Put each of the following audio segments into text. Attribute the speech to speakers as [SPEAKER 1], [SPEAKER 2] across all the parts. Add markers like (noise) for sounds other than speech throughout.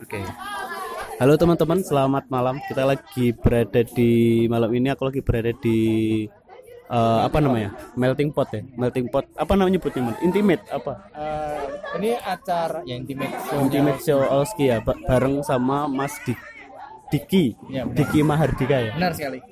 [SPEAKER 1] Oke. Halo teman-teman, selamat malam. Kita lagi berada di malam ini aku lagi berada di eh, apa namanya? Melting pot ya. Melting pot. Apa namanya nyebutnya? Man? Intimate apa?
[SPEAKER 2] Eh, ini acara ya intimate show
[SPEAKER 1] Intimate show Olski ya, ba- bareng sama Mas Dik Diki.
[SPEAKER 2] Ya, benar.
[SPEAKER 1] Diki Mahardika ya.
[SPEAKER 2] benar sekali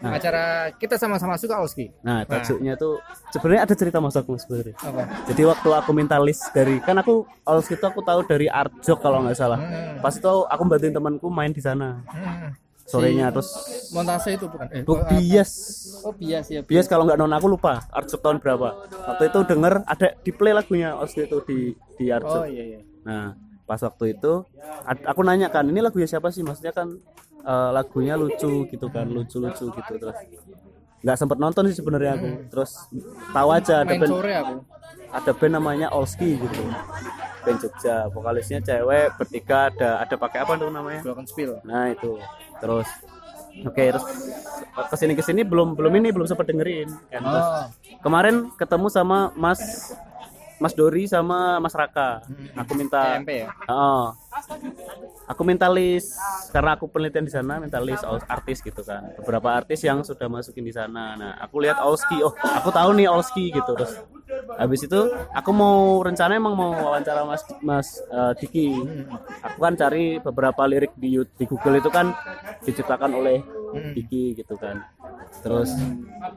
[SPEAKER 1] Nah.
[SPEAKER 2] acara kita sama-sama suka Oski
[SPEAKER 1] Nah, tajuknya tuh sebenarnya ada cerita mas aku sebenarnya.
[SPEAKER 2] apa
[SPEAKER 1] Jadi waktu aku minta list dari kan aku Olski itu aku tahu dari Arjok kalau nggak salah.
[SPEAKER 2] Hmm.
[SPEAKER 1] Pas itu aku bantuin temanku main di sana.
[SPEAKER 2] Hmm.
[SPEAKER 1] Sorenya terus
[SPEAKER 2] montase itu bukan eh,
[SPEAKER 1] Bu,
[SPEAKER 2] oh,
[SPEAKER 1] bias
[SPEAKER 2] oh bias ya
[SPEAKER 1] bias kalau nggak non aku lupa Arjok tahun berapa waktu itu denger ada di play lagunya Oski itu di di
[SPEAKER 2] oh
[SPEAKER 1] Arjok
[SPEAKER 2] iya iya
[SPEAKER 1] nah pas waktu itu aku nanya kan ini lagunya siapa sih maksudnya kan eh, lagunya lucu gitu kan lucu-lucu gitu terus nggak sempet nonton sih sebenarnya aku. Terus tahu aja ada band
[SPEAKER 2] aku.
[SPEAKER 1] ada band namanya Olski gitu. Band Jogja vokalisnya cewek bertiga ada ada pakai apa tuh namanya?
[SPEAKER 2] Broken Spill.
[SPEAKER 1] Nah itu. Terus oke terus ke sini ke sini belum belum ini belum sempat dengerin. Kan. Terus
[SPEAKER 2] oh.
[SPEAKER 1] kemarin ketemu sama Mas Mas Dori sama Mas Raka. Aku minta
[SPEAKER 2] ya?
[SPEAKER 1] Oh. Aku minta list karena aku penelitian di sana aus- artis gitu kan. Beberapa artis yang sudah masukin di sana. Nah, aku lihat Olski. Oh, aku tahu nih Olski gitu. Terus habis itu aku mau rencana emang mau wawancara Mas Mas eh, Diki. Aku kan cari beberapa lirik di di Google itu kan diciptakan oleh Diki gitu kan. Terus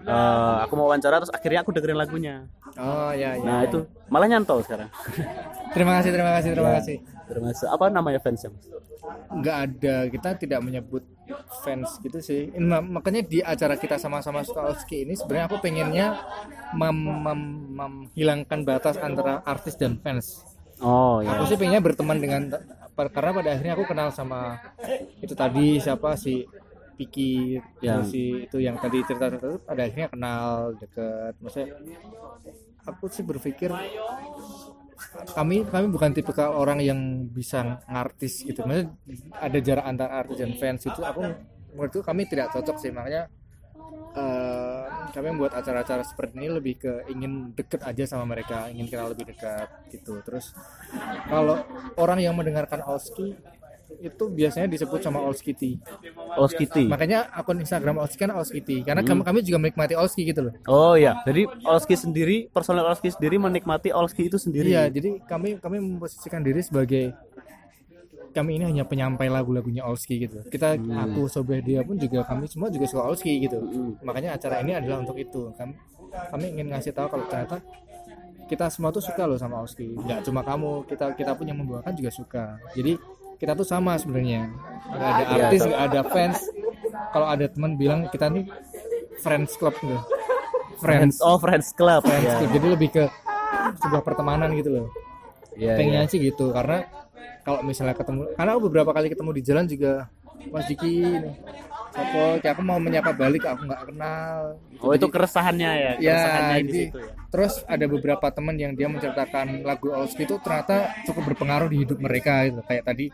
[SPEAKER 1] eh, aku mau wawancara terus akhirnya aku dengerin lagunya.
[SPEAKER 2] oh ya ya
[SPEAKER 1] Nah, itu malah nyantol sekarang.
[SPEAKER 2] terima kasih terima kasih terima kasih
[SPEAKER 1] Termasuk apa namanya fansnya? Mas?
[SPEAKER 2] nggak ada kita tidak menyebut fans gitu sih makanya di acara kita sama-sama suka Oski ini sebenarnya aku pengennya mem- mem- menghilangkan batas antara artis dan fans
[SPEAKER 1] Oh ya.
[SPEAKER 2] aku sih pengennya berteman dengan karena pada akhirnya aku kenal sama itu tadi siapa si Piki
[SPEAKER 1] Yang-
[SPEAKER 2] terus si itu yang tadi cerita cerita pada akhirnya kenal deket maksudnya aku sih berpikir kami kami bukan tipe orang yang bisa ngartis gitu. Maksudnya ada jarak antar artis dan fans itu aku menurutku kami tidak cocok sih. Makanya eh, kami membuat acara-acara seperti ini lebih ke ingin deket aja sama mereka ingin kenal lebih dekat gitu. Terus kalau orang yang mendengarkan Olski itu biasanya disebut sama Olski Tea.
[SPEAKER 1] Olski Tea.
[SPEAKER 2] makanya akun Instagram Olski kan Olski Tea karena kami, kami juga menikmati Olski gitu loh.
[SPEAKER 1] Oh ya, jadi Olski sendiri, personel Olski sendiri menikmati Olski itu sendiri.
[SPEAKER 2] iya jadi kami kami memposisikan diri sebagai kami ini hanya penyampai lagu-lagunya Olski gitu. Kita aku Sobeh dia pun juga kami semua juga suka Olski gitu. Makanya acara ini adalah untuk itu. Kami kami ingin ngasih tahu kalau ternyata kita semua tuh suka loh sama Olski nggak cuma kamu kita kita pun yang membawakan juga suka. Jadi kita tuh sama sebenarnya. Nggak ada
[SPEAKER 1] Iya,
[SPEAKER 2] artis nggak ada fans. Kalau ada teman bilang kita nih friends club gitu.
[SPEAKER 1] Friends, oh Friends Club.
[SPEAKER 2] friends
[SPEAKER 1] ya.
[SPEAKER 2] club. jadi lebih ke sebuah pertemanan gitu loh.
[SPEAKER 1] Iya,
[SPEAKER 2] pengennya
[SPEAKER 1] iya.
[SPEAKER 2] sih gitu karena kalau misalnya ketemu karena beberapa kali ketemu di jalan juga Mas Diki kayak aku mau menyapa balik aku nggak kenal gitu.
[SPEAKER 1] Oh itu keresahannya ya,
[SPEAKER 2] ya
[SPEAKER 1] keresahannya di
[SPEAKER 2] jadi
[SPEAKER 1] situ ya.
[SPEAKER 2] terus ada beberapa teman yang dia menceritakan lagu Olski itu ternyata cukup berpengaruh di hidup mereka gitu kayak tadi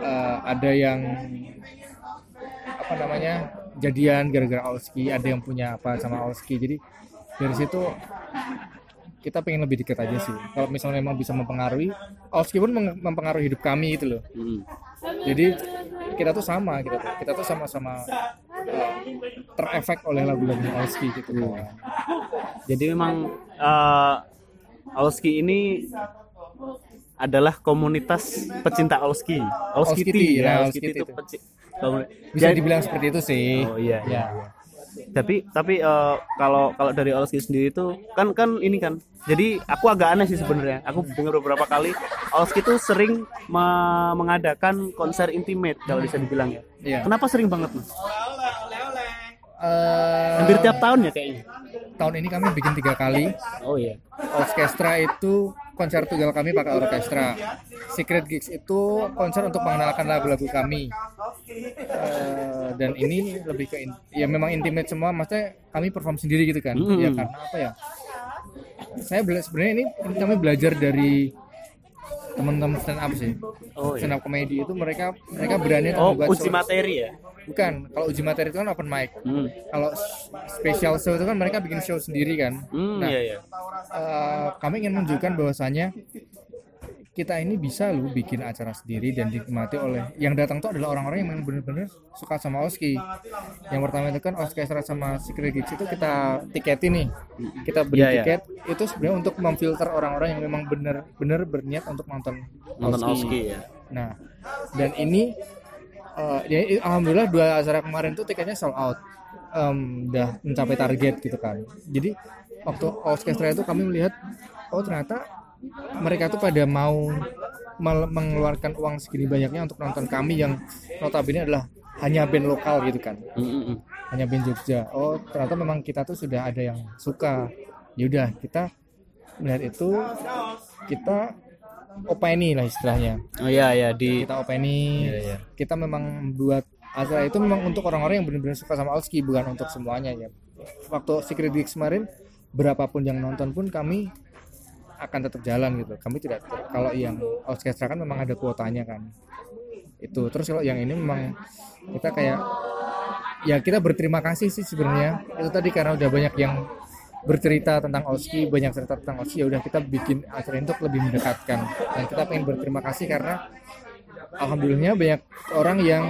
[SPEAKER 2] eh, ada yang apa namanya jadian gara-gara Olski ada yang punya apa sama Olski jadi dari situ kita pengen lebih dekat aja sih kalau misalnya memang bisa mempengaruhi Olski pun mempengaruhi hidup kami gitu loh
[SPEAKER 1] Mm.
[SPEAKER 2] Jadi kita tuh sama kita tuh kita tuh sama-sama eh, terefek oleh lagu-lagu Olski gitu kan.
[SPEAKER 1] Jadi memang eh, Olski ini adalah komunitas pecinta Olski. Tea,
[SPEAKER 2] Tea,
[SPEAKER 1] ya,
[SPEAKER 2] ya,
[SPEAKER 1] Olski
[SPEAKER 2] Olski
[SPEAKER 1] Tea itu peci- komuni-
[SPEAKER 2] bisa
[SPEAKER 1] Jadi-
[SPEAKER 2] dibilang seperti itu sih
[SPEAKER 1] Oh iya, iya.
[SPEAKER 2] ya
[SPEAKER 1] tapi tapi eh, kalau kalau dari Olski sendiri itu kan kan ini kan jadi aku agak aneh sih sebenarnya. Aku dengar beberapa kali Olski itu sering me- mengadakan konser intimate kalau bisa dibilang ya.
[SPEAKER 2] Iya.
[SPEAKER 1] kenapa sering banget mas
[SPEAKER 2] Eh,
[SPEAKER 1] hampir tiap tahun ya kayaknya?
[SPEAKER 2] Tahun ini kami bikin tiga kali.
[SPEAKER 1] Oh iya.
[SPEAKER 2] Orkestra itu konser tunggal kami pakai orkestra. Secret Gigs itu konser untuk mengenalkan lagu-lagu kami. Eh, dan ini lebih ke in- ya memang intimate semua. Maksudnya kami perform sendiri gitu kan?
[SPEAKER 1] Hmm.
[SPEAKER 2] ya karena apa ya? Saya bela- sebenarnya ini kami belajar dari teman-teman stand up sih.
[SPEAKER 1] Oh
[SPEAKER 2] stand
[SPEAKER 1] iya.
[SPEAKER 2] Up comedy itu mereka mereka berani untuk
[SPEAKER 1] oh
[SPEAKER 2] membuat
[SPEAKER 1] uji
[SPEAKER 2] show-
[SPEAKER 1] materi ya?
[SPEAKER 2] Bukan kalau uji materi itu kan open mic.
[SPEAKER 1] Hmm.
[SPEAKER 2] kalau special show itu kan mereka bikin show sendiri kan.
[SPEAKER 1] Hmm,
[SPEAKER 2] Nah,
[SPEAKER 1] iya iya.
[SPEAKER 2] eh, kami ingin menunjukkan bahwasanya kita ini bisa loh bikin acara sendiri dan dinikmati oleh yang datang tuh adalah orang-orang yang memang benar-benar suka sama Oski. Yang pertama itu kan Orkestra sama Secret Gigs itu kita tiketin nih. Kita beri
[SPEAKER 1] Iya, iya.
[SPEAKER 2] tiket itu sebenarnya untuk memfilter orang-orang yang memang benar-benar berniat untuk nonton
[SPEAKER 1] nonton
[SPEAKER 2] Oski.
[SPEAKER 1] Oski ya
[SPEAKER 2] Nah, dan ini eh, ya, alhamdulillah dua acara kemarin tuh tiketnya sold out. Em, udah mencapai target gitu kan. Jadi waktu orkestra itu kami melihat oh ternyata mereka tuh pada mau mengeluarkan uang segini banyaknya untuk nonton kami yang notabene adalah hanya band lokal gitu kan. Hanya band Jogja. Oh, ternyata memang kita tuh sudah ada yang suka. Yaudah, kita melihat itu kita opini lah istilahnya
[SPEAKER 1] oh iya ya di
[SPEAKER 2] kita openi
[SPEAKER 1] Iya, iya.
[SPEAKER 2] kita memang buat acara itu memang untuk orang-orang yang benar-benar suka sama Outski bukan untuk semuanya ya waktu Secret Gigs kemarin berapapun yang nonton pun kami akan tetap jalan gitu. Kami tidak ter- kalau yang orkestra kan memang ada kuotanya kan. Itu. Terus kalau yang ini memang kita kayak ya kita berterima kasih sih sebenarnya. Itu tadi karena udah banyak yang bercerita tentang Oski banyak cerita tentang Oski ya udah kita bikin acara untuk lebih mendekatkan. Dan kita pengen berterima kasih karena alhamdulillahnya banyak orang yang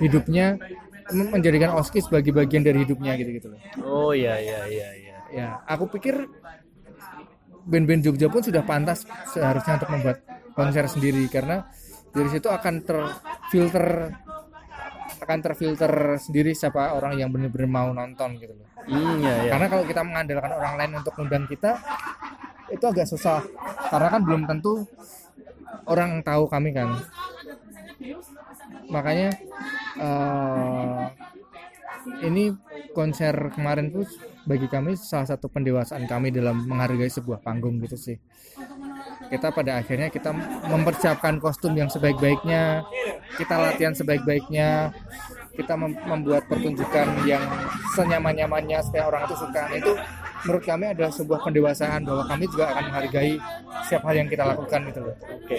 [SPEAKER 2] hidupnya menjadikan Oski sebagai bagian dari hidupnya gitu gitu loh.
[SPEAKER 1] Oh iya iya iya iya.
[SPEAKER 2] Ya aku pikir band-band Jogja pun sudah pantas seharusnya untuk membuat konser sendiri karena dari situ akan terfilter akan terfilter sendiri siapa orang yang benar-benar mau nonton gitu loh.
[SPEAKER 1] Hmm, ya, ya.
[SPEAKER 2] karena kalau kita mengandalkan orang lain untuk undang kita itu agak susah. Karena kan belum tentu orang tahu kami kan. Makanya eh, ini konser kemarin tuh bagi kami salah satu pendewasaan kami dalam menghargai sebuah panggung gitu sih. Kita pada akhirnya kita mempersiapkan kostum yang sebaik-baiknya kita latihan sebaik-baiknya kita mem- membuat pertunjukan yang senyaman-nyamannya supaya orang itu suka. Itu menurut kami adalah sebuah pendewasaan bahwa kami juga akan menghargai setiap hal yang kita lakukan gitu loh.
[SPEAKER 1] Oke.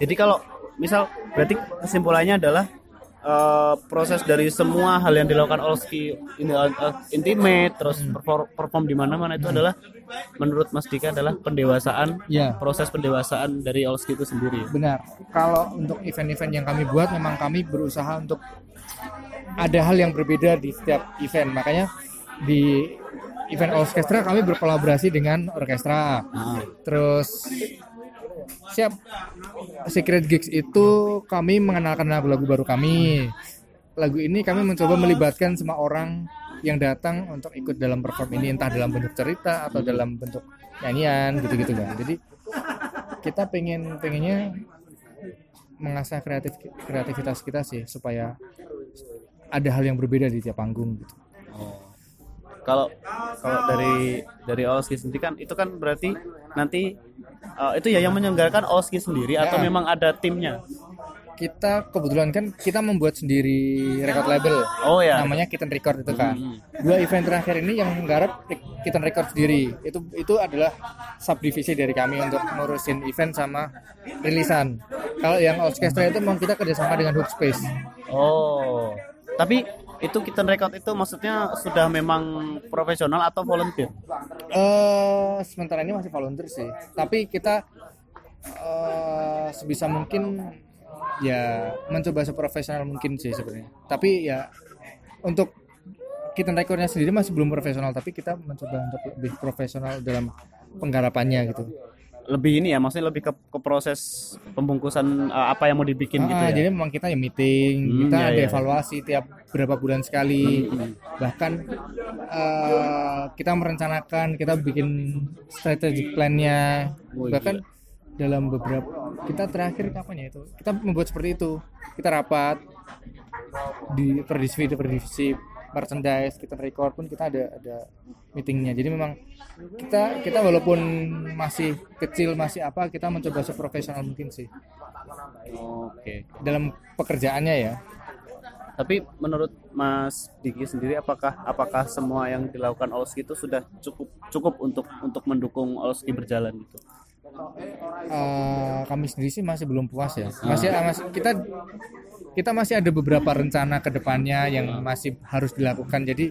[SPEAKER 1] Jadi kalau misal berarti kesimpulannya adalah eh, proses dari semua hal yang dilakukan Olski ini eh, intimate terus perform, perform di mana-mana itu adalah menurut Mas Dika adalah pendewasaan
[SPEAKER 2] ya.
[SPEAKER 1] proses pendewasaan dari Olski itu sendiri.
[SPEAKER 2] benar. Kalau untuk event-event yang kami buat memang kami berusaha untuk ada hal yang berbeda di setiap event. Makanya di event orkestra kami berkolaborasi dengan orkestra.
[SPEAKER 1] Nah,
[SPEAKER 2] terus siap. Secret Gigs itu kami mengenalkan lagu-lagu baru kami. Lagu ini kami mencoba melibatkan semua orang yang datang untuk ikut dalam perform ini entah dalam bentuk cerita atau dalam bentuk nyanyian gitu-gitu kan jadi kita pengen pengennya mengasah kreatif kreativitas kita sih supaya ada hal yang berbeda di tiap panggung gitu.
[SPEAKER 1] Oh. Kalau kalau dari dari Olski sendiri kan itu kan berarti nanti eh, itu ya yang menyelenggarakan Olski sendiri atau
[SPEAKER 2] Ya.
[SPEAKER 1] memang ada timnya?
[SPEAKER 2] kita kebetulan kan kita membuat sendiri record label
[SPEAKER 1] Oh ya.
[SPEAKER 2] namanya Kitten Record itu kan
[SPEAKER 1] Hmm.
[SPEAKER 2] dua event terakhir ini yang menggarap Kitten Record sendiri itu itu adalah subdivisi dari kami untuk ngurusin event sama rilisan kalau yang orkestra itu memang kita kerjasama dengan Hook Space
[SPEAKER 1] Oh, tapi itu kita record itu maksudnya sudah memang profesional atau volunteer?
[SPEAKER 2] eh sementara ini masih volunteer sih. Tapi kita eh sebisa mungkin ya mencoba seprofesional mungkin sih sebenarnya. Tapi ya untuk kita rekornya sendiri masih belum profesional tapi kita mencoba untuk lebih profesional dalam penggarapannya gitu
[SPEAKER 1] Lebih ini ya, maksudnya lebih ke, ke proses pembungkusan uh, apa yang mau dibikin gitu
[SPEAKER 2] Ah,
[SPEAKER 1] ya.
[SPEAKER 2] jadi memang kita ya meeting
[SPEAKER 1] Hmm,
[SPEAKER 2] kita
[SPEAKER 1] iya,
[SPEAKER 2] ada
[SPEAKER 1] iya.
[SPEAKER 2] evaluasi tiap berapa bulan sekali
[SPEAKER 1] Hmm.
[SPEAKER 2] bahkan eh, kita merencanakan kita bikin strategic plan-nya
[SPEAKER 1] Oh,
[SPEAKER 2] bahkan dalam beberapa kita terakhir kapan ya itu kita membuat seperti itu kita rapat di per divisi per divisi merchandise kita record pun kita ada ada meetingnya. Jadi memang kita kita walaupun masih kecil masih apa kita mencoba seprofesional mungkin sih.
[SPEAKER 1] Oke.
[SPEAKER 2] dalam pekerjaannya ya.
[SPEAKER 1] Tapi menurut Mas Diki sendiri apakah apakah semua yang dilakukan Olski itu sudah cukup cukup untuk untuk mendukung Olski berjalan gitu?
[SPEAKER 2] Eh, kami sendiri sih masih belum puas ya. Masih masih kita kita masih ada beberapa rencana ke depannya yang masih harus dilakukan. Jadi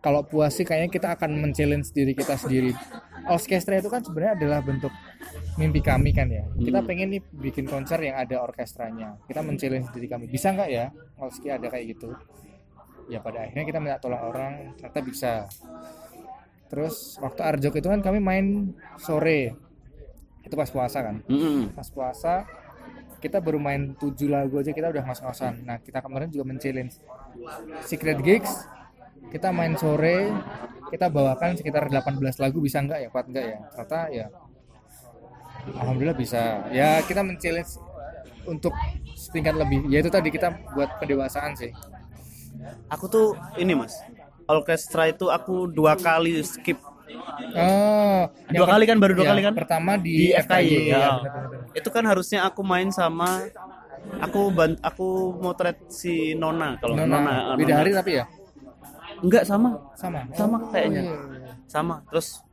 [SPEAKER 2] kalau puas sih kayaknya kita akan men-challenge diri kita sendiri. Orkestra itu kan sebenarnya adalah bentuk mimpi kami kan ya. Kita
[SPEAKER 1] Hmm.
[SPEAKER 2] pengen nih bikin konser yang ada orkestranya. Kita men-challenge diri kami. Bisa nggak ya? Olski ada kayak gitu. Ya pada akhirnya kita minta tolong orang ternyata bisa. Terus waktu Arjok itu kan kami main sore. Itu pas puasa kan?
[SPEAKER 1] Mm-mm.
[SPEAKER 2] pas puasa kita baru main 7 lagu aja kita udah ngos-ngosan. Nah kita kemarin juga men-challenge Secret Gigs. Kita main sore kita bawakan sekitar 18 lagu bisa nggak ya kuat nggak ya? Ternyata ya. Alhamdulillah bisa. Ya kita men-challenge untuk setingkat lebih. Ya itu tadi kita buat pendewasaan sih.
[SPEAKER 1] Aku tuh ini mas, orkestra itu aku dua kali skip.
[SPEAKER 2] oh
[SPEAKER 1] Dua kali kan, baru dua
[SPEAKER 2] ya,
[SPEAKER 1] kali kan?
[SPEAKER 2] pertama
[SPEAKER 1] Di
[SPEAKER 2] di,
[SPEAKER 1] FKY, ya.
[SPEAKER 2] ya, benar-benar.
[SPEAKER 1] Itu kan harusnya aku main sama aku ban aku motret si Nona kalau
[SPEAKER 2] Nona,
[SPEAKER 1] Nona,
[SPEAKER 2] beda
[SPEAKER 1] Nona.
[SPEAKER 2] hari tapi ya
[SPEAKER 1] Enggak sama,
[SPEAKER 2] sama
[SPEAKER 1] sama kayaknya.
[SPEAKER 2] Oh, iya, iya.
[SPEAKER 1] Sama. Terus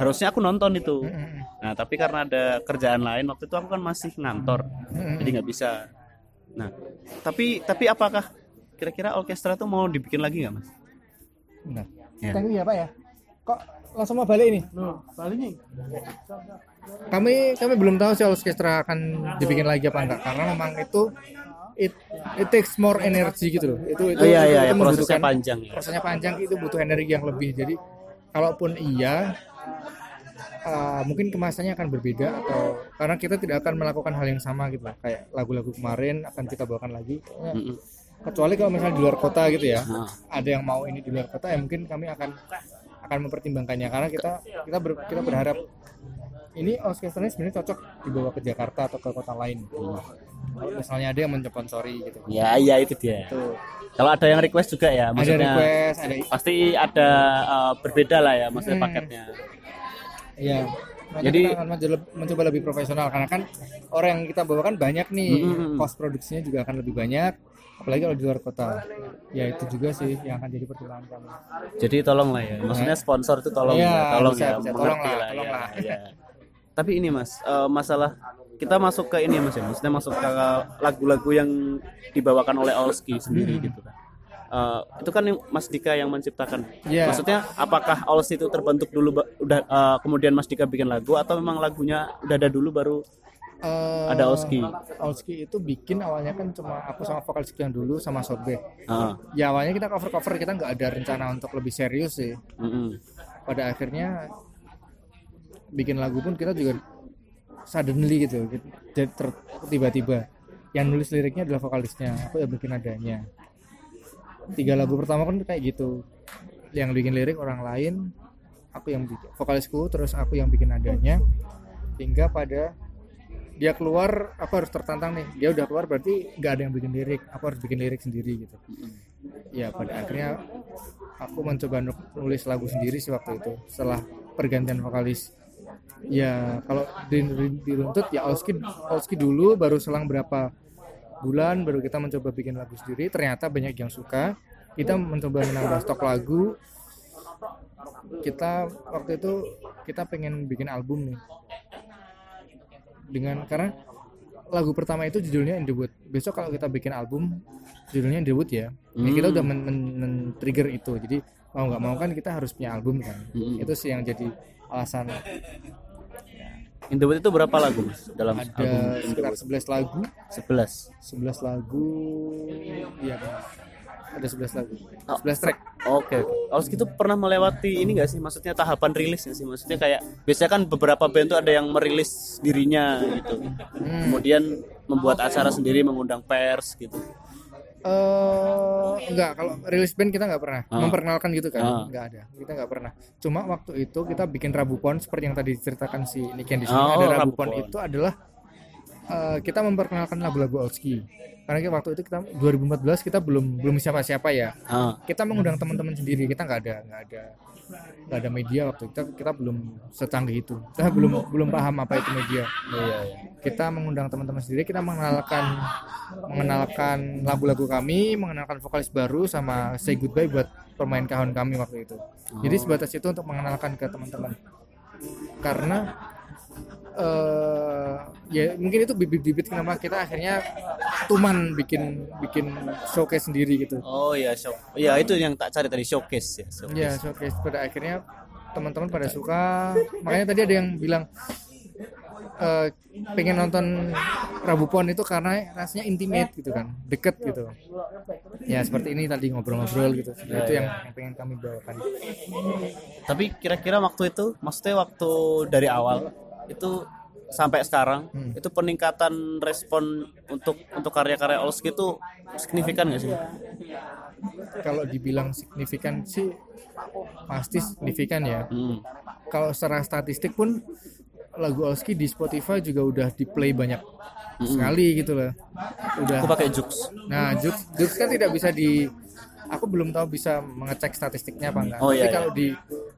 [SPEAKER 1] harusnya aku nonton itu. Nah, tapi karena ada kerjaan lain waktu itu aku kan masih ngantor. Jadi nggak bisa. Nah, tapi tapi apakah kira-kira orkestra tuh mau dibikin lagi nggak mas?
[SPEAKER 2] Benar.
[SPEAKER 1] Ya.
[SPEAKER 2] You ya Pak ya. Kok langsung mau balik ini?
[SPEAKER 1] balik nih.
[SPEAKER 2] Kami kami belum tahu sih orkestra akan dibikin lagi apa enggak karena memang itu it, it takes more energy gitu loh. Itu itu,
[SPEAKER 1] Oh, iya iya,
[SPEAKER 2] itu
[SPEAKER 1] iya, prosesnya
[SPEAKER 2] membutuhkan-
[SPEAKER 1] panjang ya.
[SPEAKER 2] Prosesnya panjang itu butuh energi yang lebih. Jadi kalaupun iya uh, mungkin kemasannya akan berbeda atau karena kita tidak akan melakukan hal yang sama gitu lah. Kayak lagu-lagu kemarin akan kita bawakan lagi. Ya,
[SPEAKER 1] Mm-mm.
[SPEAKER 2] kecuali kalau misalnya di luar kota gitu ya
[SPEAKER 1] Nah,
[SPEAKER 2] ada yang mau ini di luar kota ya mungkin kami akan akan mempertimbangkannya karena kita kita ber- kita berharap ini orkestranya sebenarnya cocok dibawa ke Jakarta atau ke kota lain kalau misalnya ada yang mensponsori gitu
[SPEAKER 1] ya iya itu dia.
[SPEAKER 2] Tuh.
[SPEAKER 1] Kalau ada yang request juga ya,
[SPEAKER 2] ada
[SPEAKER 1] maksudnya
[SPEAKER 2] request ada
[SPEAKER 1] pasti ada uh, berbeda lah ya, maksudnya
[SPEAKER 2] Hmm.
[SPEAKER 1] paketnya.
[SPEAKER 2] Iya. Nanti
[SPEAKER 1] Jadi-
[SPEAKER 2] kita akan mencoba, lebih profesional karena kan orang yang kita bawakan banyak nih,
[SPEAKER 1] Mm-mm.
[SPEAKER 2] cost produksinya juga akan lebih banyak, apalagi kalau di luar kota. Ya itu juga sih yang akan jadi pertimbangan kami.
[SPEAKER 1] Jadi tolong lah ya, maksudnya sponsor itu tolong
[SPEAKER 2] Iya,
[SPEAKER 1] ya, tolong
[SPEAKER 2] bisa,
[SPEAKER 1] ya,
[SPEAKER 2] bisa. Tolong lah,
[SPEAKER 1] lah,
[SPEAKER 2] tolong
[SPEAKER 1] ya,
[SPEAKER 2] lah.
[SPEAKER 1] ya. (laughs) Tapi ini mas, eh, masalah kita masuk ke ini mas ya, maksudnya masuk ke lagu-lagu yang dibawakan oleh Olski sendiri gitu kan. Eh, itu kan yang Mas Dika yang menciptakan.
[SPEAKER 2] Iya.
[SPEAKER 1] Maksudnya apakah Olski itu terbentuk dulu udah eh, kemudian Mas Dika bikin lagu atau memang lagunya udah ada dulu baru
[SPEAKER 2] Eh,
[SPEAKER 1] Ada Olski.
[SPEAKER 2] Olski itu bikin awalnya kan cuma aku sama vokalis yang dulu sama Sobe.
[SPEAKER 1] Ah,
[SPEAKER 2] Ya awalnya kita cover cover kita nggak ada rencana untuk lebih serius sih.
[SPEAKER 1] mm-mm.
[SPEAKER 2] Pada akhirnya bikin lagu pun kita juga suddenly gitu, tiba-tiba. Yang nulis liriknya adalah vokalisnya, aku ya bikin adanya. Tiga lagu pertama kan kayak gitu, yang bikin lirik orang lain, aku yang bikin vokalisku, terus aku yang bikin adanya, hingga pada dia keluar aku harus tertantang nih. Dia udah keluar berarti nggak ada yang bikin lirik. Aku harus bikin lirik sendiri gitu. Ya pada akhirnya aku mencoba nu- nulis lagu sendiri sih waktu itu setelah pergantian vokalis ya kalau di, di- diruntut ya Olski Olski dulu baru selang berapa bulan baru kita mencoba bikin lagu sendiri ternyata banyak yang suka kita mencoba menambah stok lagu kita waktu itu kita pengen bikin album nih dengan karena lagu pertama itu judulnya In the Wood. Besok kalau kita bikin album judulnya In the Wood ya. Kita
[SPEAKER 1] Hmm.
[SPEAKER 2] udah men, men- men- trigger itu. Jadi mau nggak mau kan kita harus punya album kan.
[SPEAKER 1] Hmm.
[SPEAKER 2] Itu sih yang jadi alasan
[SPEAKER 1] In the Wood itu berapa lagu mas dalam album
[SPEAKER 2] ada
[SPEAKER 1] the
[SPEAKER 2] sekitar
[SPEAKER 1] Wood?
[SPEAKER 2] 11 lagu,
[SPEAKER 1] 11
[SPEAKER 2] 11 lagu iya. Ada 11 lagu.
[SPEAKER 1] Oh.
[SPEAKER 2] 11 track.
[SPEAKER 1] Oke, Olski itu pernah melewati ini gak sih? Maksudnya tahapan rilis nggak sih? Maksudnya kayak biasanya kan beberapa band tuh ada yang merilis dirinya gitu,
[SPEAKER 2] Hmm.
[SPEAKER 1] kemudian membuat acara sendiri, mengundang pers gitu.
[SPEAKER 2] Eh enggak kalau rilis band kita nggak pernah
[SPEAKER 1] Ah.
[SPEAKER 2] memperkenalkan gitu kan.
[SPEAKER 1] Ah.
[SPEAKER 2] nggak ada kita nggak pernah. Cuma waktu itu kita bikin Rabu Pon seperti yang tadi diceritakan si Niken di sini.
[SPEAKER 1] Oh,
[SPEAKER 2] ada
[SPEAKER 1] Rabu
[SPEAKER 2] Rabu Pon itu adalah eh, kita memperkenalkan lagu-lagu Olski karena kita waktu itu kita 2014 kita belum belum siapa-siapa ya.
[SPEAKER 1] Ah,
[SPEAKER 2] kita mengundang teman-teman sendiri kita nggak ada nggak ada nggak ada media waktu itu. Kita belum secanggih itu. Kita belum belum paham apa itu media.
[SPEAKER 1] Iya, iya.
[SPEAKER 2] kita mengundang teman-teman sendiri. Kita mengenalkan mengenalkan lagu-lagu kami mengenalkan vokalis baru sama say goodbye buat pemain kawan kami waktu itu. Jadi sebatas itu untuk mengenalkan ke teman-teman. Karena eh ya mungkin itu bibit-bibit kenapa kita akhirnya tuman bikin bikin showcase sendiri gitu
[SPEAKER 1] Oh iya, show. Iya itu yang tak cari tadi showcase ya. Showcase.
[SPEAKER 2] ya showcase pada akhirnya teman-teman pada suka makanya tadi ada yang bilang eh, pengen nonton Rabu Pon itu karena rasanya intimate gitu kan deket gitu ya seperti ini tadi ngobrol-ngobrol gitu itu yang, yang pengen kami bawakan
[SPEAKER 1] Tapi kira-kira waktu itu, maksudnya waktu dari awal itu sampai sekarang
[SPEAKER 2] Hmm.
[SPEAKER 1] itu peningkatan respon untuk untuk karya-karya Olski itu signifikan nggak sih?
[SPEAKER 2] kalau dibilang signifikan sih pasti signifikan ya
[SPEAKER 1] Hmm.
[SPEAKER 2] kalau secara statistik pun lagu Olski di Spotify juga udah di play banyak sekali gitu loh udah
[SPEAKER 1] Aku pakai Jux.
[SPEAKER 2] Nah, Jux, Jux kan tidak bisa di aku belum tahu bisa mengecek statistiknya apa enggak.
[SPEAKER 1] Oh,
[SPEAKER 2] Tapi
[SPEAKER 1] iya,
[SPEAKER 2] kalau
[SPEAKER 1] iya.
[SPEAKER 2] di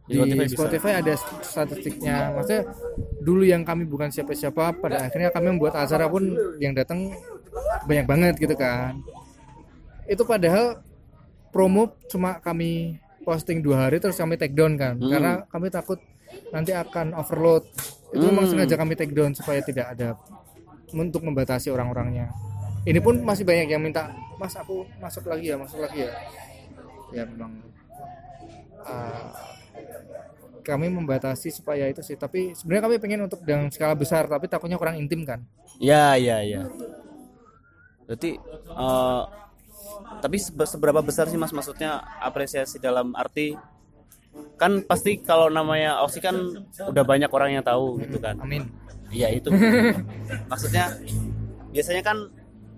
[SPEAKER 1] Di
[SPEAKER 2] di
[SPEAKER 1] Spotify
[SPEAKER 2] Spotify, ada statistiknya. Maksudnya dulu yang kami bukan siapa-siapa pada akhirnya kami membuat acara pun yang datang banyak banget gitu kan. Itu padahal promo cuma kami posting dua hari terus kami take down kan
[SPEAKER 1] Hmm.
[SPEAKER 2] karena kami takut nanti akan overload itu memang
[SPEAKER 1] Hmm.
[SPEAKER 2] sengaja kami take down supaya tidak ada untuk membatasi orang-orangnya ini pun masih banyak yang minta mas aku masuk lagi ya masuk lagi ya ya memang uh, kami membatasi supaya itu sih tapi sebenarnya kami pengen untuk dengan skala besar tapi takutnya kurang intim kan
[SPEAKER 1] Ya, ya, ya. Berarti eh, tapi sebe- seberapa besar sih Mas maksudnya apresiasi dalam arti kan pasti kalau namanya Olski kan udah banyak orang yang tahu gitu kan.
[SPEAKER 2] amin
[SPEAKER 1] Iya itu. (laughs) Maksudnya biasanya kan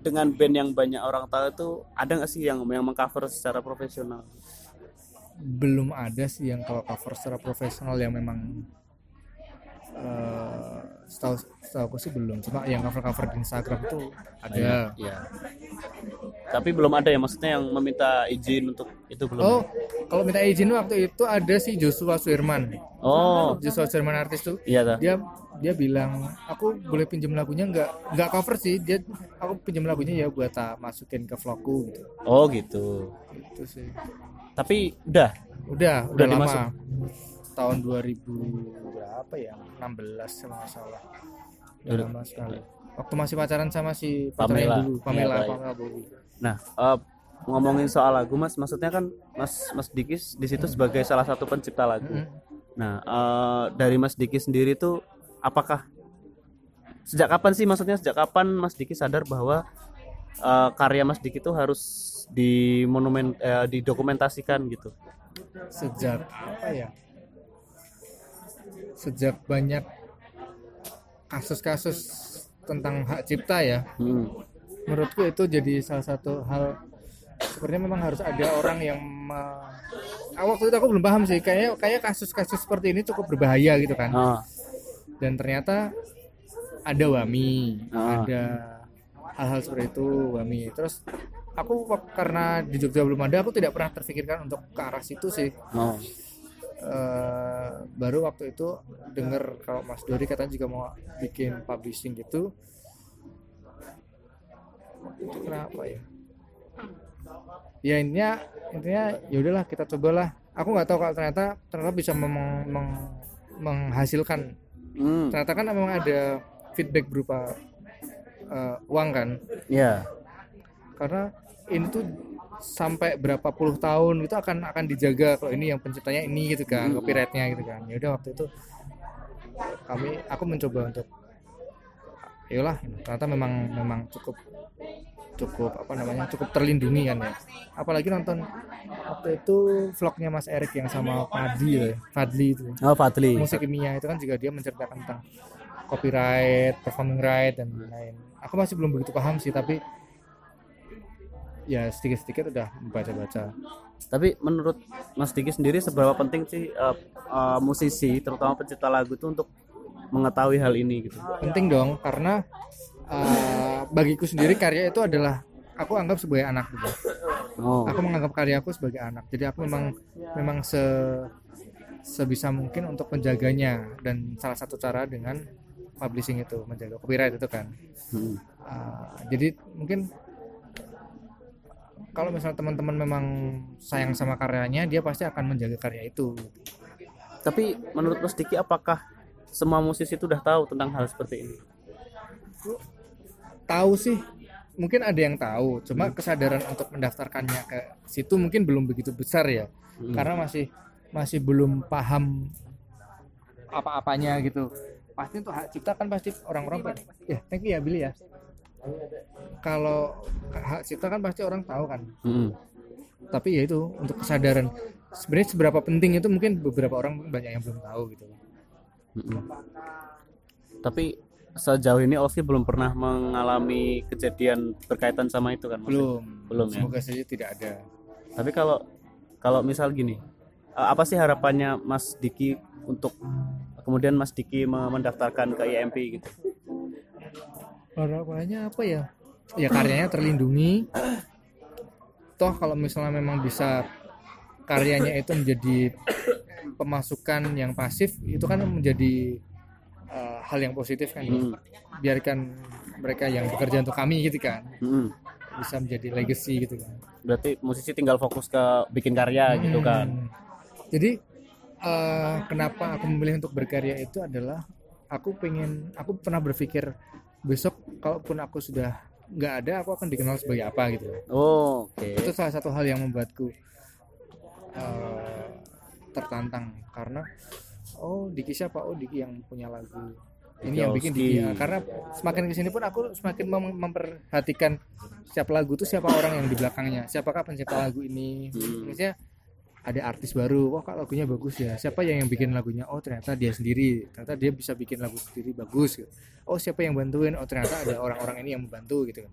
[SPEAKER 1] dengan band yang banyak orang tahu itu ada nggak sih yang yang mengcover secara profesional?
[SPEAKER 2] Belum ada sih yang kalau cover secara profesional yang memang eh, setahu setahu aku sih belum cuma yang cover cover di Instagram itu ada
[SPEAKER 1] Iya. Tapi belum ada ya maksudnya yang meminta izin untuk itu belum.
[SPEAKER 2] oh kalau minta izin waktu itu ada si Joshua Suirman
[SPEAKER 1] Oh,
[SPEAKER 2] Joshua Suirman artis tuh
[SPEAKER 1] iya dah.
[SPEAKER 2] dia dia bilang aku boleh pinjam lagunya nggak nggak cover sih dia aku pinjam lagunya ya buat tak masukin ke vlogku gitu
[SPEAKER 1] Oh gitu.
[SPEAKER 2] itu sih
[SPEAKER 1] Tapi udah.
[SPEAKER 2] udah
[SPEAKER 1] Udah
[SPEAKER 2] udah, lama
[SPEAKER 1] dimasuk.
[SPEAKER 2] tahun 2000 berapa ya 16 kalau nggak salah udah
[SPEAKER 1] Udah.
[SPEAKER 2] lama sekali waktu masih pacaran sama si
[SPEAKER 1] Pamela.
[SPEAKER 2] dulu Pamela
[SPEAKER 1] Iya,
[SPEAKER 2] Pamela Bowie
[SPEAKER 1] Nah, eh, ngomongin soal lagu Mas, maksudnya kan Mas Mas Dikis di situ sebagai salah satu pencipta lagu.
[SPEAKER 2] Mm.
[SPEAKER 1] Nah, eh, dari Mas Diki sendiri tuh apakah sejak kapan sih maksudnya sejak kapan Mas Diki sadar bahwa eh, karya Mas Diki itu harus di monumen eh, didokumentasikan gitu?
[SPEAKER 2] sejak apa ya sejak banyak kasus-kasus tentang hak cipta ya
[SPEAKER 1] Hmm.
[SPEAKER 2] menurutku itu jadi salah satu hal sepertinya memang harus ada orang yang me- Ah, waktu itu aku belum paham sih kayak kayak kasus-kasus seperti ini cukup berbahaya gitu kan
[SPEAKER 1] Ah,
[SPEAKER 2] dan ternyata ada wami
[SPEAKER 1] Ah.
[SPEAKER 2] ada hal-hal seperti itu wami. Terus aku karena di Jogja belum ada aku tidak pernah terfikirkan untuk ke arah situ sih.
[SPEAKER 1] Oh.
[SPEAKER 2] Eh, baru waktu itu denger kalau Mas Dori katanya juga mau bikin publishing gitu. Itu kenapa ya? Ya intinya intinya ya udahlah kita cobalah. Aku nggak tahu kalau ternyata ternyata bisa meng- meng- menghasilkan.
[SPEAKER 1] Hmm.
[SPEAKER 2] ternyata kan memang ada feedback berupa eh, uang kan
[SPEAKER 1] Ya.
[SPEAKER 2] karena ini tuh sampai berapa puluh tahun itu akan akan dijaga kalau ini yang penciptanya ini gitu kan copyrightnya gitu kan ya udah waktu itu kami aku mencoba untuk yalah ternyata memang memang cukup cukup apa namanya cukup terlindungi kan ya apalagi nonton waktu itu vlognya Mas Erik yang sama Fadli ya Fadli itu
[SPEAKER 1] Oh, Fadli.
[SPEAKER 2] musik kimia itu kan juga dia menceritakan tentang copyright, performing right dan lain-lain. Aku masih belum begitu paham sih tapi ya sedikit-sedikit udah baca-baca.
[SPEAKER 1] Tapi menurut Mas Diki sendiri seberapa penting sih eh, eh, musisi terutama pencipta lagu itu untuk mengetahui hal ini gitu?
[SPEAKER 2] Penting dong karena uh, bagiku sendiri karya itu adalah aku anggap sebagai anak gitu.
[SPEAKER 1] Oh.
[SPEAKER 2] Aku menganggap karyaku sebagai anak. Jadi aku memang memang se sebisa mungkin untuk menjaganya dan salah satu cara dengan publishing itu menjaga copyright itu kan.
[SPEAKER 1] Hmm.
[SPEAKER 2] Uh, jadi mungkin kalau misalnya teman-teman memang sayang sama karyanya dia pasti akan menjaga karya itu
[SPEAKER 1] Tapi menurut Mas Diki apakah semua musisi itu udah tahu tentang hal seperti ini?
[SPEAKER 2] tahu sih mungkin ada yang tahu cuma kesadaran untuk mendaftarkannya ke situ mungkin belum begitu besar ya
[SPEAKER 1] Hmm.
[SPEAKER 2] karena masih masih belum paham apa-apanya gitu pasti untuk hak cipta kan pasti orang-orang pada- ya thank you ya Billy ya kalau hak cipta kan pasti orang tahu kan
[SPEAKER 1] Mm-mm.
[SPEAKER 2] tapi ya itu untuk kesadaran sebenarnya seberapa penting itu mungkin beberapa orang banyak yang belum tahu gitu
[SPEAKER 1] Mm-mm. Tapi sejauh ini Oski belum pernah mengalami kejadian berkaitan sama itu kan? Mas?
[SPEAKER 2] belum
[SPEAKER 1] Belum ya?
[SPEAKER 2] semoga saja tidak ada
[SPEAKER 1] Tapi kalau kalau misal gini, apa sih harapannya Mas Diki untuk kemudian Mas Diki me- mendaftarkan ke IMP gitu?
[SPEAKER 2] harapannya apa ya ya karyanya terlindungi toh kalau misalnya memang bisa karyanya itu menjadi pemasukan yang pasif itu kan menjadi uh, hal yang positif kan
[SPEAKER 1] Hmm.
[SPEAKER 2] biarkan mereka yang bekerja untuk kami gitu kan
[SPEAKER 1] Mm-mm.
[SPEAKER 2] bisa menjadi legacy gitu kan
[SPEAKER 1] Berarti musisi tinggal fokus ke bikin karya gitu kan?
[SPEAKER 2] Hmm. Jadi eh, kenapa aku memilih untuk berkarya itu adalah aku pengen, aku pernah berpikir besok kalaupun aku sudah nggak ada, aku akan dikenal sebagai apa gitu.
[SPEAKER 1] Oh, oke.
[SPEAKER 2] Itu salah satu hal yang membuatku eh, tertantang karena oh Diki siapa? Oh Diki yang punya lagu. Ini
[SPEAKER 1] Diki
[SPEAKER 2] yang bikin. Diki. Ya, karena semakin ke sini pun aku semakin mem- memperhatikan setiap lagu itu siapa orang yang di belakangnya, siapakah pencipta lagu ini.
[SPEAKER 1] Hmm.
[SPEAKER 2] Misalnya ada artis baru, wah kok lagunya bagus ya. Siapa yang yang bikin lagunya? Oh ternyata dia sendiri. Ternyata dia bisa bikin lagu sendiri bagus. Gitu. Oh siapa yang bantuin? Oh ternyata ada orang-orang ini yang membantu gitu. kan.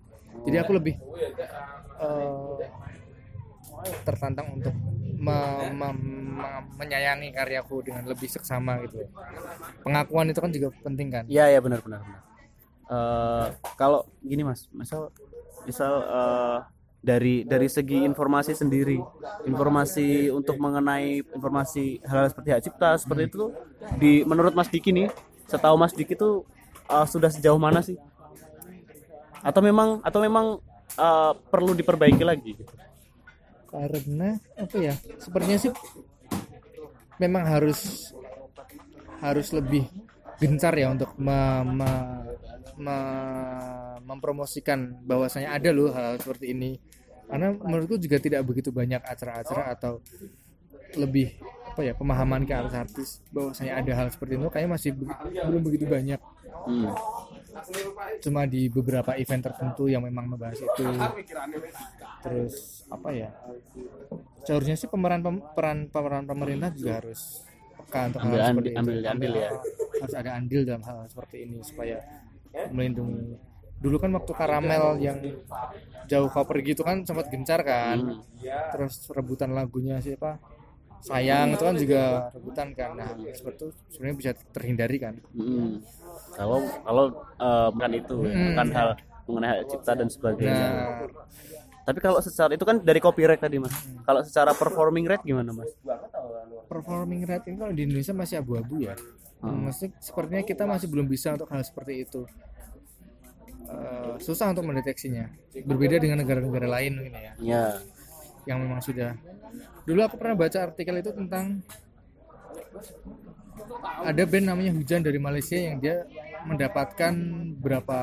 [SPEAKER 2] Jadi aku lebih eh, tertantang untuk me- me- me- menyayangi karyaku dengan lebih seksama gitu. Pengakuan itu kan juga penting kan.
[SPEAKER 1] Iya ya benar benar benar. Eh, kalau gini mas, misal misal eh, dari dari segi informasi sendiri, informasi untuk mengenai informasi hal, -hal seperti hak cipta seperti itu di menurut Mas Diki nih, setahu Mas Diki tuh eh, sudah sejauh mana sih? Atau memang atau memang eh, perlu diperbaiki lagi?
[SPEAKER 2] karena apa ya sepertinya sih memang harus harus lebih gencar ya untuk me- me- me- mempromosikan bahwasanya ada loh hal, seperti ini. Karena menurutku juga tidak begitu banyak acara-acara atau lebih apa ya pemahaman ke artis-artis bahwasanya ada hal seperti itu kayaknya masih be- belum begitu banyak.
[SPEAKER 1] Hmm.
[SPEAKER 2] cuma di beberapa event tertentu yang memang membahas itu. Terus apa ya seharusnya sih pemeran pem- peran pemeran pemerintah juga harus peka untuk hal
[SPEAKER 1] Ambil
[SPEAKER 2] seperti
[SPEAKER 1] andil-
[SPEAKER 2] itu
[SPEAKER 1] ambil andil ya.
[SPEAKER 2] harus ada andil dalam hal seperti ini supaya melindungi dulu kan waktu karamel yang jauh kau pergi itu kan sempat gencar kan
[SPEAKER 1] Hmm.
[SPEAKER 2] terus rebutan lagunya siapa sayang itu kan juga rebutan kan nah seperti itu sebenarnya bisa terhindari kan
[SPEAKER 1] Hmm. Kalau kalau eh, bukan itu, ya,
[SPEAKER 2] Hmm.
[SPEAKER 1] bukan hal mengenai hak cipta dan sebagainya.
[SPEAKER 2] nah
[SPEAKER 1] Tapi kalau secara itu kan dari copyright tadi mas. Kalau secara performing rate gimana mas?
[SPEAKER 2] Performing rate ini kalau di Indonesia masih abu-abu ya.
[SPEAKER 1] Hmm.
[SPEAKER 2] Maksudnya sepertinya kita masih belum bisa untuk hal seperti itu. Eh, susah untuk mendeteksinya. Berbeda dengan negara-negara lain mungkin ya,
[SPEAKER 1] Ya.
[SPEAKER 2] yang memang sudah. Dulu aku pernah baca artikel itu tentang ada band namanya Hujan dari Malaysia yang dia mendapatkan berapa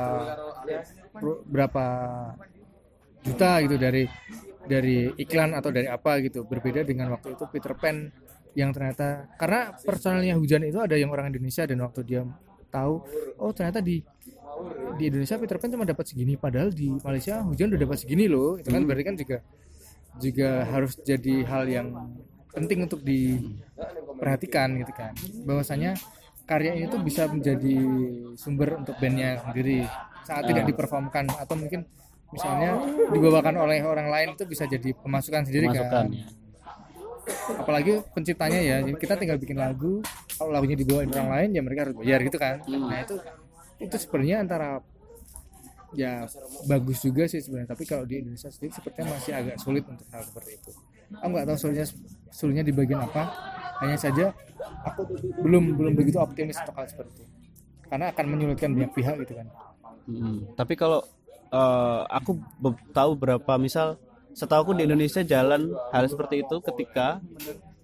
[SPEAKER 2] berapa juta gitu dari dari iklan atau dari apa gitu berbeda dengan waktu itu Peter Pan yang ternyata karena personalnya Hujan itu ada yang orang Indonesia dan waktu dia tahu oh ternyata di di Indonesia Peter Pan cuma dapat segini padahal di Malaysia Hujan udah dapat segini loh. Itu kan berarti kan juga juga harus jadi hal yang penting untuk diperhatikan gitu kan. Bahwasanya karya ini tuh bisa menjadi sumber untuk bandnya sendiri saat tidak diperformkan atau mungkin misalnya dibawakan oleh orang lain itu bisa jadi pemasukan sendiri
[SPEAKER 1] Masukan
[SPEAKER 2] kan
[SPEAKER 1] ya.
[SPEAKER 2] Apalagi penciptanya ya kita tinggal bikin lagu kalau lagunya dibawain orang lain ya mereka harus bayar gitu kan. Nah itu itu sebenarnya antara ya bagus juga sih sebenarnya tapi kalau di Indonesia sendiri sepertinya masih agak sulit untuk hal seperti itu. Aku nggak tahu sulitnya sulitnya di bagian apa hanya saja aku belum belum begitu optimis untuk hal seperti itu. Karena akan menyulitkan banyak pihak gitu kan.
[SPEAKER 1] Hmm. Tapi kalau eh, aku tahu berapa misal setahu aku di Indonesia jalan hal seperti itu ketika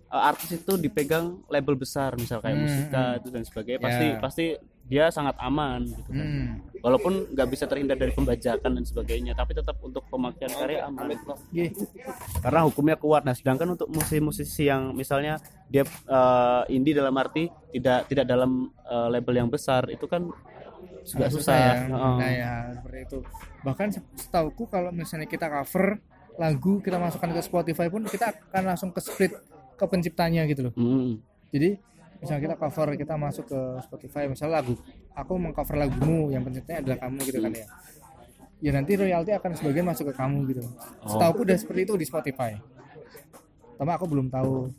[SPEAKER 1] eh, artis itu dipegang label besar misal kayak
[SPEAKER 2] Hmm,
[SPEAKER 1] musika itu dan sebagainya pasti
[SPEAKER 2] Ya.
[SPEAKER 1] pasti dia sangat aman gitu kan.
[SPEAKER 2] Hmm.
[SPEAKER 1] walaupun nggak bisa terhindar dari pembajakan dan sebagainya tapi tetap untuk pemakaian karya aman
[SPEAKER 2] Gih.
[SPEAKER 1] karena hukumnya kuat nah sedangkan untuk musisi-musisi yang misalnya dia eh, indie dalam arti tidak tidak dalam eh, label yang besar itu kan juga
[SPEAKER 2] Agak
[SPEAKER 1] susah,
[SPEAKER 2] ya.
[SPEAKER 1] Heeh.
[SPEAKER 2] Nah, ya seperti itu. Bahkan se- setauku kalau misalnya kita cover lagu kita masukkan ke Spotify pun kita akan langsung ke split ke penciptanya gitu loh.
[SPEAKER 1] Hmm.
[SPEAKER 2] Jadi misalnya kita cover kita masuk ke Spotify misalnya lagu aku mengcover lagumu yang penciptanya adalah kamu gitu kan ya. Ya nanti royalti akan sebagian masuk ke kamu gitu. Setauku udah seperti itu di Spotify. Tapi aku belum tahu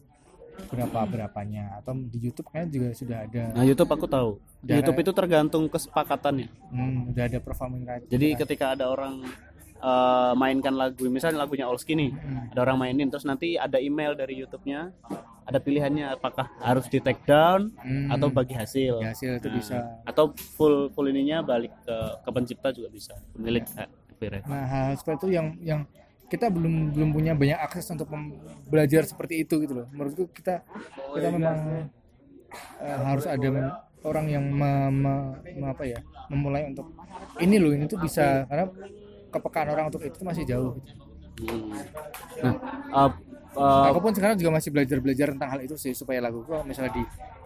[SPEAKER 2] berapa berapanya atau di YouTube kayaknya juga sudah ada.
[SPEAKER 1] nah YouTube aku tahu di YouTube itu tergantung kesepakatannya
[SPEAKER 2] Hmm, udah ada performing right.
[SPEAKER 1] Jadi ketika ada orang eh, mainkan lagu, misalnya lagunya Olski nih,
[SPEAKER 2] Hmm.
[SPEAKER 1] ada orang mainin, terus nanti ada email dari YouTube-nya, ada pilihannya apakah harus di take down
[SPEAKER 2] Hmm.
[SPEAKER 1] atau bagi hasil,
[SPEAKER 2] Ya, hasil itu
[SPEAKER 1] Nah,
[SPEAKER 2] bisa.
[SPEAKER 1] atau full full ininya balik ke ke pencipta juga bisa, pemilik hak copyright.
[SPEAKER 2] Nah, hal seperti itu yang yang kita belum belum punya banyak akses untuk belajar seperti itu gitu loh. Menurutku kita kita memang eh, harus ada orang yang me- me- me- apa ya memulai untuk ini loh ini tuh bisa karena kepekaan orang untuk itu masih jauh.
[SPEAKER 1] Hmm. Nah, eh, eh,
[SPEAKER 2] Aku pun sekarang juga masih belajar belajar tentang hal itu sih supaya lagu kalau misalnya di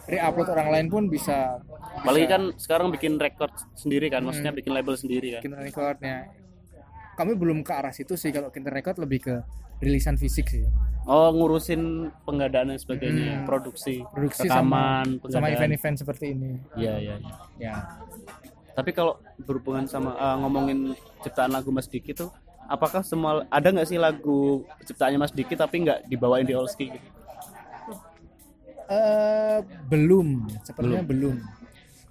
[SPEAKER 2] re-upload orang lain pun bisa
[SPEAKER 1] apalagi kan sekarang bikin record sendiri kan, maksudnya bikin label sendiri kan.
[SPEAKER 2] bikin recordnya. Kami belum ke arah situ sih kalau kita record lebih ke rilisan fisik sih.
[SPEAKER 1] Oh, ngurusin pengadaan dan sebagainya,
[SPEAKER 2] Hmm.
[SPEAKER 1] produksi,
[SPEAKER 2] produksi
[SPEAKER 1] rekaman,
[SPEAKER 2] sama
[SPEAKER 1] pengadaan.
[SPEAKER 2] event-event seperti ini
[SPEAKER 1] Iya, iya, iya.
[SPEAKER 2] ya
[SPEAKER 1] Tapi kalau berhubungan sama eh, ngomongin ciptaan lagu Mas Diki tuh, apakah semua ada nggak sih lagu ciptaannya Mas Diki tapi nggak dibawain di Olski gitu?
[SPEAKER 2] eh belum sepertinya belum.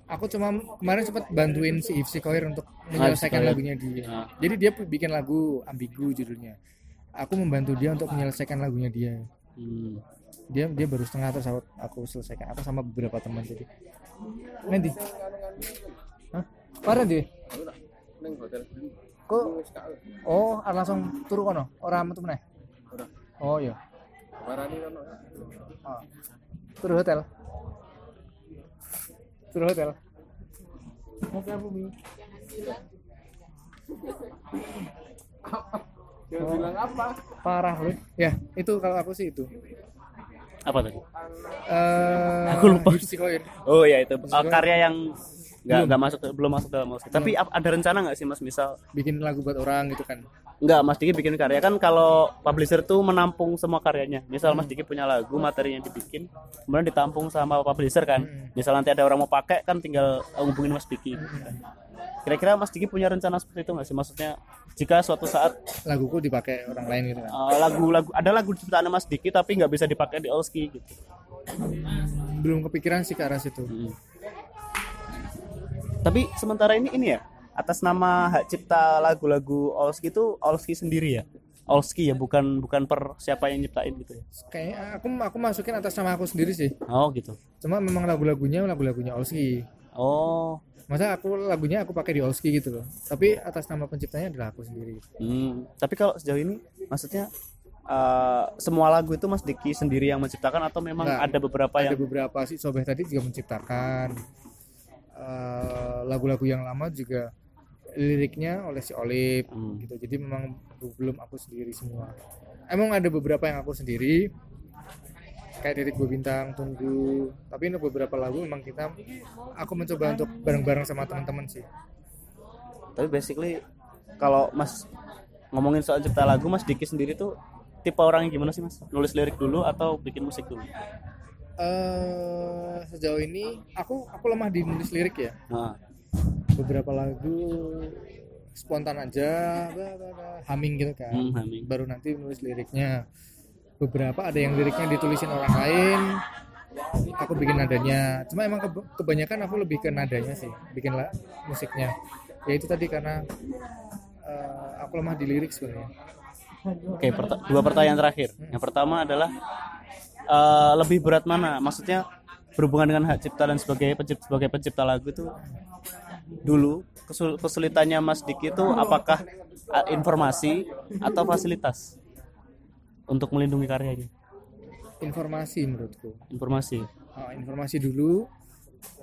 [SPEAKER 2] aku cuma kemarin sempat bantuin si Ifsi Koir untuk menyelesaikan
[SPEAKER 1] Koir.
[SPEAKER 2] lagunya dia
[SPEAKER 1] Nah.
[SPEAKER 2] jadi dia bikin lagu ambigu judulnya aku membantu dia untuk menyelesaikan lagunya dia
[SPEAKER 1] Hmm.
[SPEAKER 2] dia dia baru setengah terus aku, aku selesaikan aku sama beberapa teman jadi nanti Hah? parah dia kok oh langsung turu kono orang metu meneh oh iya oh. turu hotel turu hotel mau ke apa Mi?
[SPEAKER 3] Dia bilang apa?
[SPEAKER 2] parah loh ya itu kalau aku sih itu
[SPEAKER 1] Apa tadi?
[SPEAKER 2] eh
[SPEAKER 1] Aku lupa. Oh ya itu eh, karya yang nggak
[SPEAKER 2] Belum.
[SPEAKER 1] nggak masuk belum masuk dalam Olski. Tapi ap- ada rencana nggak sih Mas misal
[SPEAKER 2] bikin lagu buat orang gitu kan
[SPEAKER 1] nggak Mas Diki bikin karya kan kalau publisher tuh menampung semua karyanya. Misal Mas Diki punya lagu materinya dibikin, kemudian ditampung sama publisher kan. Misal nanti ada orang mau pakai kan tinggal hubungin Mas Diki. kan. Kira-kira Mas Diki punya rencana seperti itu nggak sih? Maksudnya jika suatu saat
[SPEAKER 2] laguku dipakai orang lain gitu kan
[SPEAKER 1] eh, lagu-lagu ada lagu ciptaan Mas Diki tapi nggak bisa dipakai di Olski gitu.
[SPEAKER 2] belum kepikiran sih ke arah situ
[SPEAKER 1] Mm. Tapi sementara ini ini ya atas nama hak cipta lagu-lagu Olski itu Olski sendiri ya. Olski ya bukan bukan per siapa yang nyiptain gitu ya.
[SPEAKER 2] kayak aku aku masukin atas nama aku sendiri sih
[SPEAKER 1] Oh gitu.
[SPEAKER 2] cuma memang lagu-lagunya lagu-lagunya Olski
[SPEAKER 1] Oh.
[SPEAKER 2] masa aku lagunya aku pakai di Olski gitu loh tapi atas nama penciptanya adalah aku sendiri
[SPEAKER 1] Hmm. Tapi kalau sejauh ini maksudnya eh, semua lagu itu Mas Diki sendiri yang menciptakan atau memang
[SPEAKER 2] Nggak,
[SPEAKER 1] ada beberapa
[SPEAKER 2] ada
[SPEAKER 1] yang
[SPEAKER 2] beberapa sih sobeh tadi juga menciptakan Eh, lagu-lagu yang lama juga liriknya oleh si Olip
[SPEAKER 1] Hmm.
[SPEAKER 2] gitu jadi memang belum aku sendiri semua emang ada beberapa yang aku sendiri kayak titik gue bintang tunggu tapi untuk beberapa lagu memang kita aku mencoba untuk bareng-bareng sama teman-teman sih
[SPEAKER 1] tapi basically kalau Mas ngomongin soal cipta lagu Mas Diki sendiri tuh tipe orang yang gimana sih Mas? Nulis lirik dulu atau bikin musik dulu?
[SPEAKER 2] Eh sejauh ini aku aku lemah di nulis lirik ya.
[SPEAKER 1] Nah,
[SPEAKER 2] beberapa lagu spontan aja humming gitu kan.
[SPEAKER 1] Hmm, humming.
[SPEAKER 2] baru nanti nulis liriknya. Beberapa ada yang liriknya ditulisin orang lain. Aku bikin nadanya. Cuma emang keb- kebanyakan aku lebih ke nadanya sih bikin lah musiknya. Ya itu tadi karena eh, aku lemah di lirik sebenarnya.
[SPEAKER 1] Oke, perta- dua pertanyaan terakhir. Yang pertama adalah eh, lebih berat mana? Maksudnya berhubungan dengan hak cipta dan sebagai pencipta sebagai pencipta lagu itu dulu kesul- kesulitannya Mas Diki itu apakah eh, informasi atau fasilitas untuk melindungi karyanya?
[SPEAKER 2] informasi menurutku
[SPEAKER 1] Informasi.
[SPEAKER 2] Ah, informasi dulu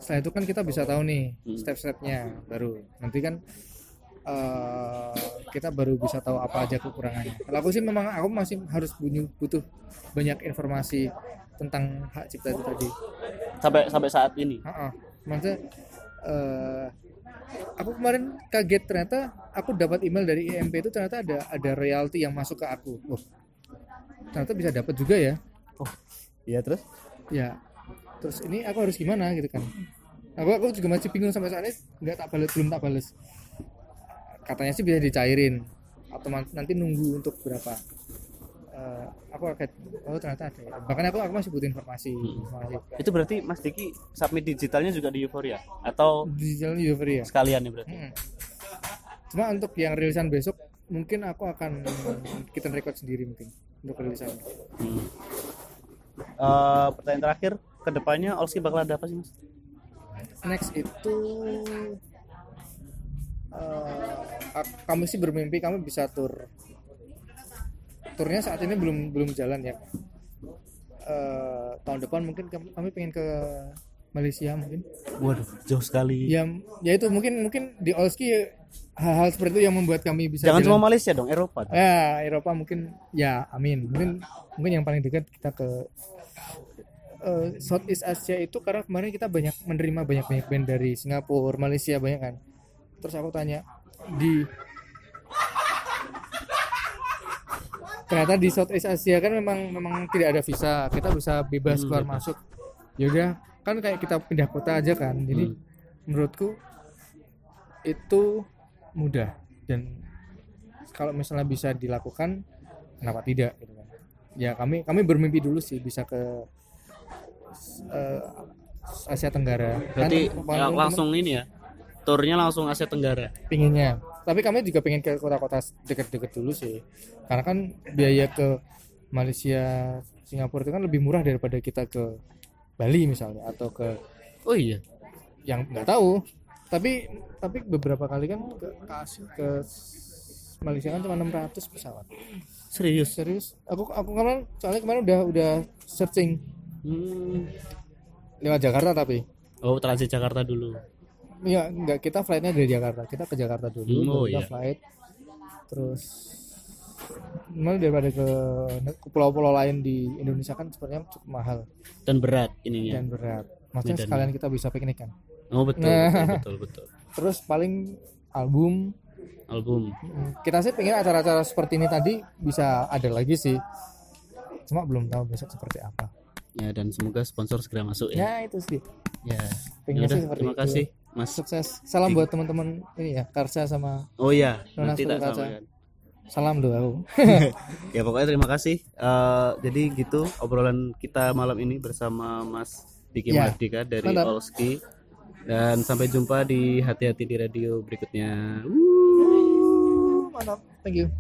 [SPEAKER 2] setelah itu kan kita bisa tahu nih
[SPEAKER 1] Hmm.
[SPEAKER 2] step-stepnya baru nanti kan eh, kita baru bisa tahu apa aja kekurangannya. Kalau aku sih memang aku masih harus butuh banyak informasi tentang hak cipta itu tadi.
[SPEAKER 1] Sampai sampai saat ini?
[SPEAKER 2] Heeh. maksudnya eh, aku kemarin kaget ternyata aku dapat email dari IMP itu ternyata ada ada royalti yang masuk ke aku. Wah, ternyata bisa dapat juga ya.
[SPEAKER 1] Iya terus?
[SPEAKER 2] Ya terus ini aku harus gimana gitu kan? Aku aku juga masih bingung sampai saat ini nggak tak balas belum tak balas katanya sih bisa dicairin atau nanti nunggu untuk berapa Eh, aku kaget oh ternyata ada ya. bahkan aku aku masih butuh informasi, informasi.
[SPEAKER 1] itu berarti Mas Diki submit digitalnya juga di Euphoria atau
[SPEAKER 2] digital euphoria
[SPEAKER 1] sekalian nih berarti
[SPEAKER 2] Mm. cuma untuk yang rilisan besok mungkin aku akan kita record sendiri mungkin untuk rilisan
[SPEAKER 1] Hmm. Eh, pertanyaan terakhir ke depannya Olski bakal ada apa sih mas?
[SPEAKER 2] next itu eh, ak- kami sih bermimpi kami bisa tur turnya saat ini belum belum jalan ya Eh, tahun depan mungkin kami, pengen ke Malaysia mungkin
[SPEAKER 1] Waduh jauh sekali.
[SPEAKER 2] ya ya itu mungkin mungkin di Olski hal-hal seperti itu yang membuat kami bisa
[SPEAKER 1] Jangan
[SPEAKER 2] jalan.
[SPEAKER 1] cuma Malaysia dong, Eropa.
[SPEAKER 2] ya Eropa mungkin ya amin mungkin mungkin yang paling dekat kita ke eh, Southeast Asia itu karena kemarin kita banyak menerima banyak banyak band dari Singapura Malaysia banyak kan terus aku tanya di ternyata di Southeast Asia kan memang memang tidak ada visa. Kita bisa bebas
[SPEAKER 1] Hmm,
[SPEAKER 2] keluar
[SPEAKER 1] bebas.
[SPEAKER 2] masuk. Ya udah kan kayak kita pindah kota aja kan. Jadi
[SPEAKER 1] Hmm.
[SPEAKER 2] menurutku itu mudah. Dan kalau misalnya bisa dilakukan kenapa tidak gitu kan. Ya kami kami bermimpi dulu sih bisa ke eh, Asia Tenggara.
[SPEAKER 1] Berarti
[SPEAKER 2] Kan
[SPEAKER 1] ya, langsung ini ya, turnya langsung Asia Tenggara.
[SPEAKER 2] pinginnya tapi kami juga pengen ke kota-kota deket-deket dulu sih karena kan biaya ke Malaysia Singapura itu kan lebih murah daripada kita ke Bali misalnya atau ke
[SPEAKER 1] Oh iya.
[SPEAKER 2] yang nggak tahu tapi tapi beberapa kali kan ke ke, Asia- ke Malaysia kan cuma 600 pesawat
[SPEAKER 1] Serius.
[SPEAKER 2] serius aku aku kemarin soalnya kemarin udah udah searching
[SPEAKER 1] Hmm.
[SPEAKER 2] lewat Jakarta tapi
[SPEAKER 1] Oh transit Jakarta dulu.
[SPEAKER 2] Ya nggak kita flightnya dari Jakarta kita ke Jakarta dulu
[SPEAKER 1] Hmm, oh
[SPEAKER 2] kita
[SPEAKER 1] iya.
[SPEAKER 2] flight terus mana daripada ke ke pulau-pulau lain di Indonesia kan sebenarnya cukup mahal
[SPEAKER 1] Dan berat ininya.
[SPEAKER 2] dan berat maksudnya
[SPEAKER 1] Medannya.
[SPEAKER 2] sekalian kita bisa piknik kan
[SPEAKER 1] Oh betul,
[SPEAKER 2] Nah.
[SPEAKER 1] betul, betul, betul.
[SPEAKER 2] terus paling album
[SPEAKER 1] Album.
[SPEAKER 2] Mm, kita sih pengen acara-acara seperti ini tadi bisa ada lagi sih cuma belum tahu besok seperti apa
[SPEAKER 1] Ya dan semoga sponsor segera masuk ya.
[SPEAKER 2] ya itu sih
[SPEAKER 1] Ya.
[SPEAKER 2] sih seperti
[SPEAKER 1] terima
[SPEAKER 2] itu.
[SPEAKER 1] Mas.
[SPEAKER 2] sukses salam buat teman-teman ini ya Karsa sama
[SPEAKER 1] Oh iya,
[SPEAKER 2] Nona
[SPEAKER 1] nanti tak
[SPEAKER 2] Sulkaca.
[SPEAKER 1] sampaikan.
[SPEAKER 2] salam doa aku (laughs) (laughs)
[SPEAKER 1] ya pokoknya terima kasih Eh, jadi gitu obrolan kita malam ini bersama Mas Diki
[SPEAKER 2] Ya.
[SPEAKER 1] Mardika dari
[SPEAKER 2] Mantap.
[SPEAKER 1] Olski dan sampai jumpa di hati-hati di radio berikutnya
[SPEAKER 2] mantap thank you